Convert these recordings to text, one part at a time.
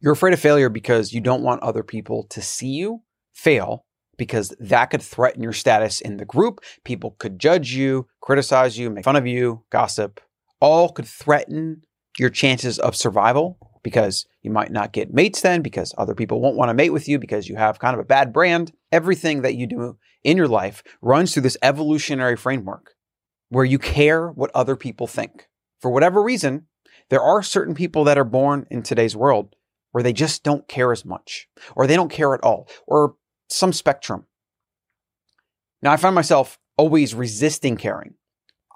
You're afraid of failure because you don't want other people to see you fail because that could threaten your status in the group. People could judge you, criticize you, make fun of you, gossip. All could threaten your chances of survival because you might not get mates then because other people won't want to mate with you because you have kind of a bad brand. Everything that you do in your life runs through this evolutionary framework where you care what other people think. For whatever reason, there are certain people that are born in today's world where they just don't care as much, or they don't care at all, or some spectrum. Now, I find myself always resisting caring.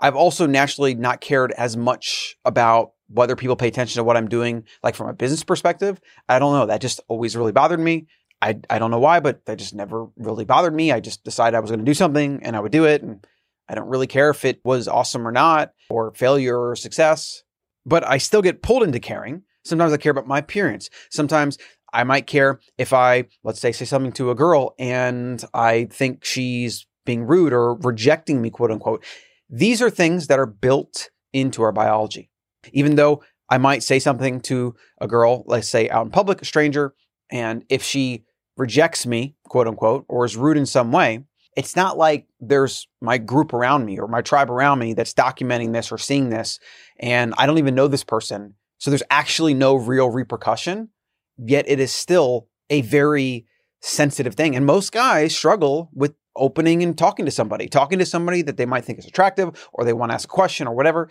I've also naturally not cared as much about whether people pay attention to what I'm doing, like from a business perspective. I don't know. That just always really bothered me. I, I don't know why, but that just never really bothered me. I just decided I was going to do something and I would do it. And I don't really care if it was awesome or not, or failure or success. But I still get pulled into caring Sometimes I care about my appearance. Sometimes I might care if I, let's say, say something to a girl and I think she's being rude or rejecting me, quote unquote. These are things that are built into our biology. Even though I might say something to a girl, let's say out in public, a stranger, and if she rejects me, quote unquote, or is rude in some way, it's not like there's my group around me or my tribe around me that's documenting this or seeing this, and I don't even know this person. So there's actually no real repercussion, yet it is still a very sensitive thing. And most guys struggle with opening and talking to somebody, talking to somebody that they might think is attractive or they want to ask a question or whatever.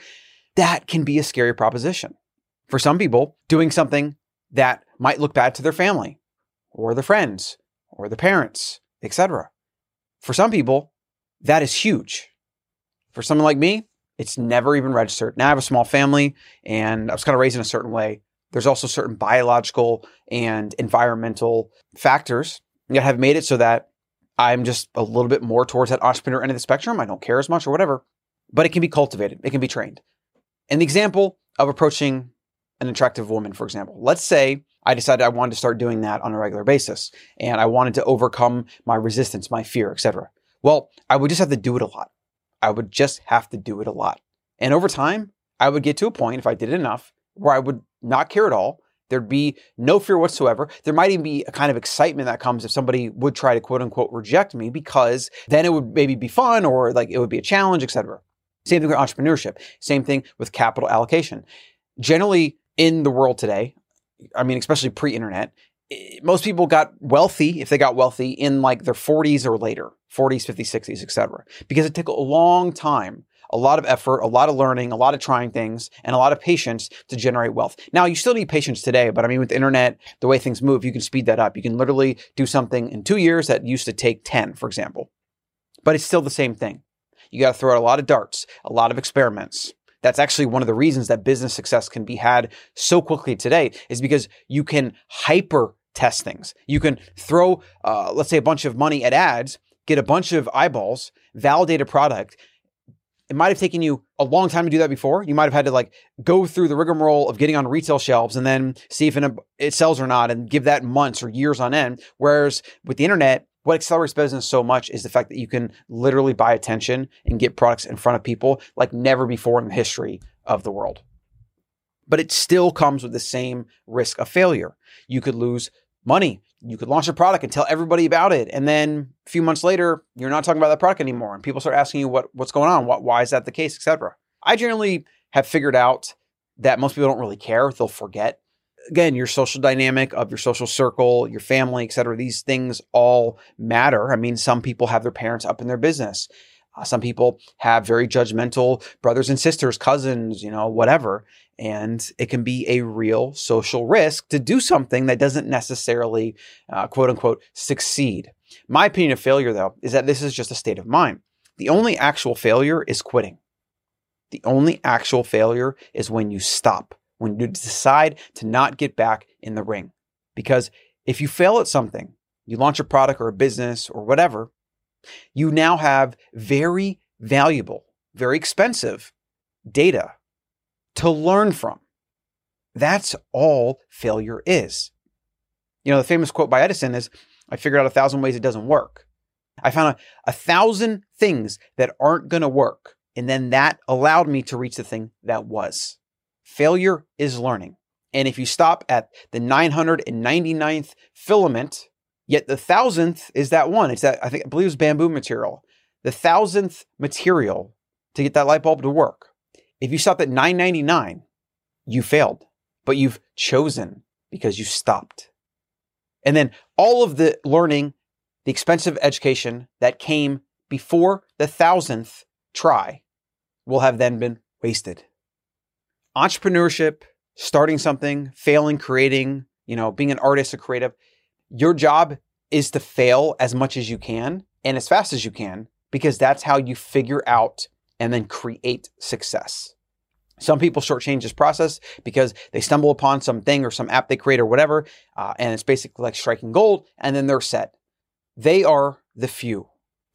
That can be a scary proposition. For some people, doing something that might look bad to their family or their friends or their parents, etc. For some people, that is huge. For someone like me, it's never even registered. Now I have a small family and I was kind of raised in a certain way. There's also certain biological and environmental factors that have made it so that I'm just a little bit more towards that entrepreneur end of the spectrum. I don't care as much or whatever, but it can be cultivated. It can be trained. An example of approaching an attractive woman, for example, let's say I decided I wanted to start doing that on a regular basis and I wanted to overcome my resistance, my fear, etc. Well, I would just have to do it a lot. I would just have to do it a lot. And over time, I would get to a point, if I did it enough, where I would not care at all. There'd be no fear whatsoever. There might even be a kind of excitement that comes if somebody would try to quote unquote reject me because then it would maybe be fun or like it would be a challenge, etc. Same thing with entrepreneurship. Same thing with capital allocation. Generally in the world today, I mean, especially pre-internet, eh, most people got wealthy if they got wealthy in like their 40s or later 40s 50s 60s etc because it took a long time a lot of effort a lot of learning a lot of trying things and a lot of patience to generate wealth now you still need patience today but i mean with the internet the way things move you can speed that up you can literally do something in two years that used to take 10 for example but it's still the same thing you got to throw out a lot of darts a lot of experiments that's actually one of the reasons that business success can be had so quickly today is because you can hyper test things. You can throw, uh, let's say, a bunch of money at ads, get a bunch of eyeballs, validate a product. It might have taken you a long time to do that before. You might have had to like go through the rigmarole of getting on retail shelves and then see if it sells or not and give that months or years on end. Whereas with the internet, what accelerates business so much is the fact that you can literally buy attention and get products in front of people like never before in the history of the world. But it still comes with the same risk of failure. You could lose money. You could launch a product and tell everybody about it. And then a few months later, you're not talking about that product anymore. And people start asking you what, what's going on, what, why is that the case, etc. I generally have figured out that most people don't really care. They'll forget. Again, your social dynamic of your social circle, your family, et cetera, These things all matter. I mean, some people have their parents up in their business. Uh, some people have very judgmental brothers and sisters, cousins, you know, whatever. And it can be a real social risk to do something that doesn't necessarily, uh, quote unquote, succeed. My opinion of failure, though, is that this is just a state of mind. The only actual failure is quitting. The only actual failure is when you stop, when you decide to not get back in the ring. Because if you fail at something, you launch a product or a business or whatever, you now have very valuable, very expensive data to learn from. That's all failure is. You know, the famous quote by Edison is I figured out a thousand ways it doesn't work. I found a, a thousand things that aren't going to work. And then that allowed me to reach the thing that was. Failure is learning. And if you stop at the 999th filament, yet the thousandth is that one. It's that, I think, I believe it's bamboo material. The thousandth material to get that light bulb to work. If you stopped at 999, you failed, but you've chosen because you stopped. And then all of the learning, the expensive education that came before the thousandth try will have then been wasted. Entrepreneurship, starting something, failing, creating, you know, being an artist, a creative, your job is to fail as much as you can and as fast as you can because that's how you figure out and then create success. Some people shortchange this process because they stumble upon something or some app they create or whatever, uh, and it's basically like striking gold, and then they're set. They are the few.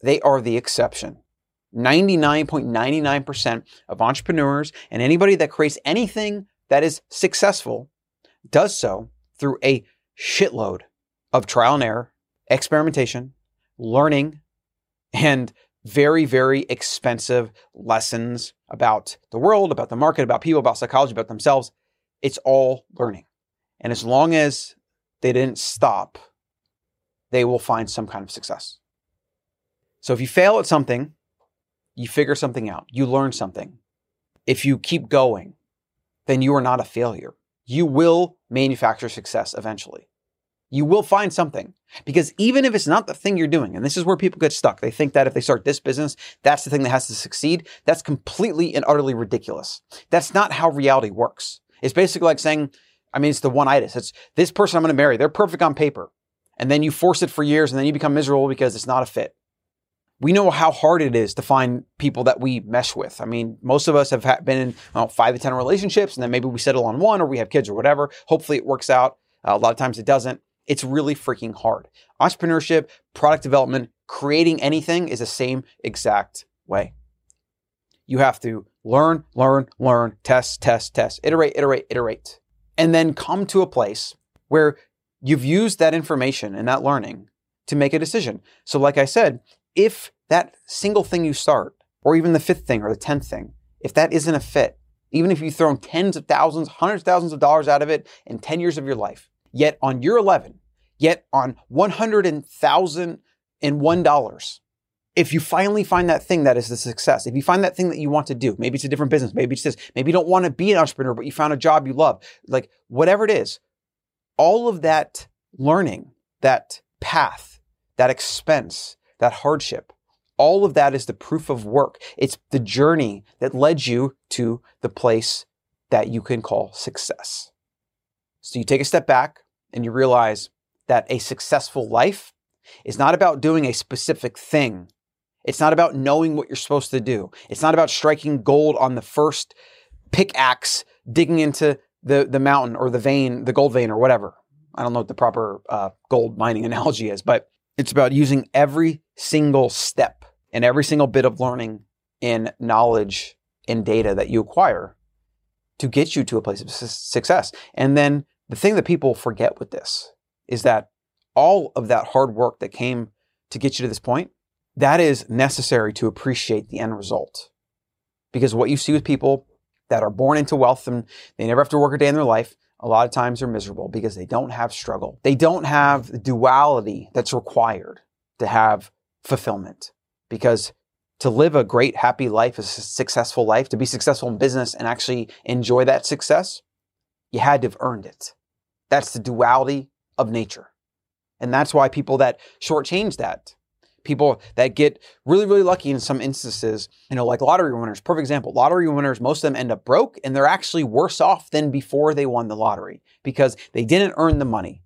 They are the exception. 99.99% of entrepreneurs and anybody that creates anything that is successful does so through a shitload of trial and error, experimentation, learning, and very, very expensive lessons about the world, about the market, about people, about psychology, about themselves. It's all learning. And as long as they didn't stop, they will find some kind of success. So if you fail at something, you figure something out, you learn something. If you keep going, then you are not a failure. You will manufacture success eventually. You will find something because even if it's not the thing you're doing, and this is where people get stuck, they think that if they start this business, that's the thing that has to succeed. That's completely and utterly ridiculous. That's not how reality works. It's basically like saying, I mean, it's the one itis. It's this person I'm going to marry. They're perfect on paper. And then you force it for years and then you become miserable because it's not a fit. We know how hard it is to find people that we mesh with. I mean, most of us have been in well, five to 10 relationships and then maybe we settle on one or we have kids or whatever. Hopefully it works out. Uh, a lot of times it doesn't. It's really freaking hard. Entrepreneurship, product development, creating anything is the same exact way. You have to learn, learn, learn, test, test, test, iterate, iterate, iterate, and then come to a place where you've used that information and that learning to make a decision. So, like I said, if that single thing you start, or even the fifth thing or the tenth thing, if that isn't a fit, even if you've thrown tens of thousands, hundreds of thousands of dollars out of it in 10 years of your life, Yet on year 11, yet on $100,001, if you finally find that thing that is the success, if you find that thing that you want to do, maybe it's a different business, maybe it's this, maybe you don't want to be an entrepreneur, but you found a job you love, like whatever it is, all of that learning, that path, that expense, that hardship, all of that is the proof of work. It's the journey that led you to the place that you can call success. So you take a step back, and you realize that a successful life is not about doing a specific thing. It's not about knowing what you're supposed to do. It's not about striking gold on the first pickaxe, digging into the, the mountain or the vein, the gold vein or whatever. I don't know what the proper uh, gold mining analogy is, but it's about using every single step and every single bit of learning in knowledge and data that you acquire to get you to a place of success. And then the thing that people forget with this is that all of that hard work that came to get you to this point, that is necessary to appreciate the end result. Because what you see with people that are born into wealth and they never have to work a day in their life, a lot of times are miserable because they don't have struggle. They don't have the duality that's required to have fulfillment. Because to live a great, happy life, a successful life, to be successful in business and actually enjoy that success, you had to have earned it. That's the duality of nature. And that's why people that shortchange that, people that get really, really lucky in some instances, you know, like lottery winners, perfect example. Lottery winners, most of them end up broke and they're actually worse off than before they won the lottery because they didn't earn the money.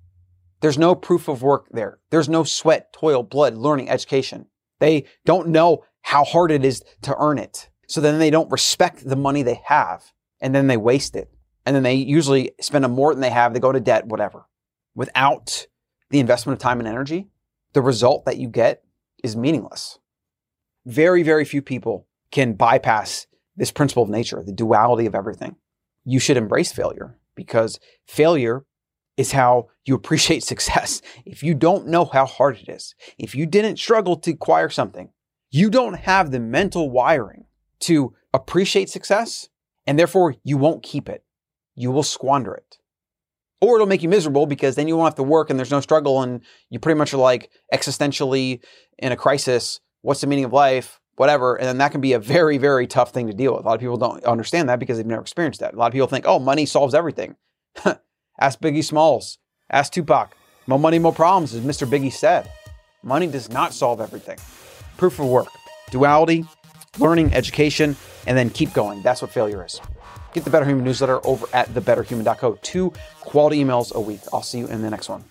There's no proof of work there. There's no sweat, toil, blood, learning, education. They don't know how hard it is to earn it. So then they don't respect the money they have and then they waste it and then they usually spend more than they have. They go to debt, whatever. Without the investment of time and energy, the result that you get is meaningless. Very, very few people can bypass this principle of nature, the duality of everything. You should embrace failure because failure is how you appreciate success. If you don't know how hard it is, if you didn't struggle to acquire something, you don't have the mental wiring to appreciate success, and therefore you won't keep it. You will squander it. Or it'll make you miserable because then you won't have to work and there's no struggle, and you pretty much are like existentially in a crisis. What's the meaning of life? Whatever. And then that can be a very, very tough thing to deal with. A lot of people don't understand that because they've never experienced that. A lot of people think, oh, money solves everything. Ask Biggie Smalls. Ask Tupac. More money, more problems, as Mr. Biggie said. Money does not solve everything. Proof of work, duality, learning, education, and then keep going. That's what failure is. Get the Better Human newsletter over at thebetterhuman.co. Two quality emails a week. I'll see you in the next one.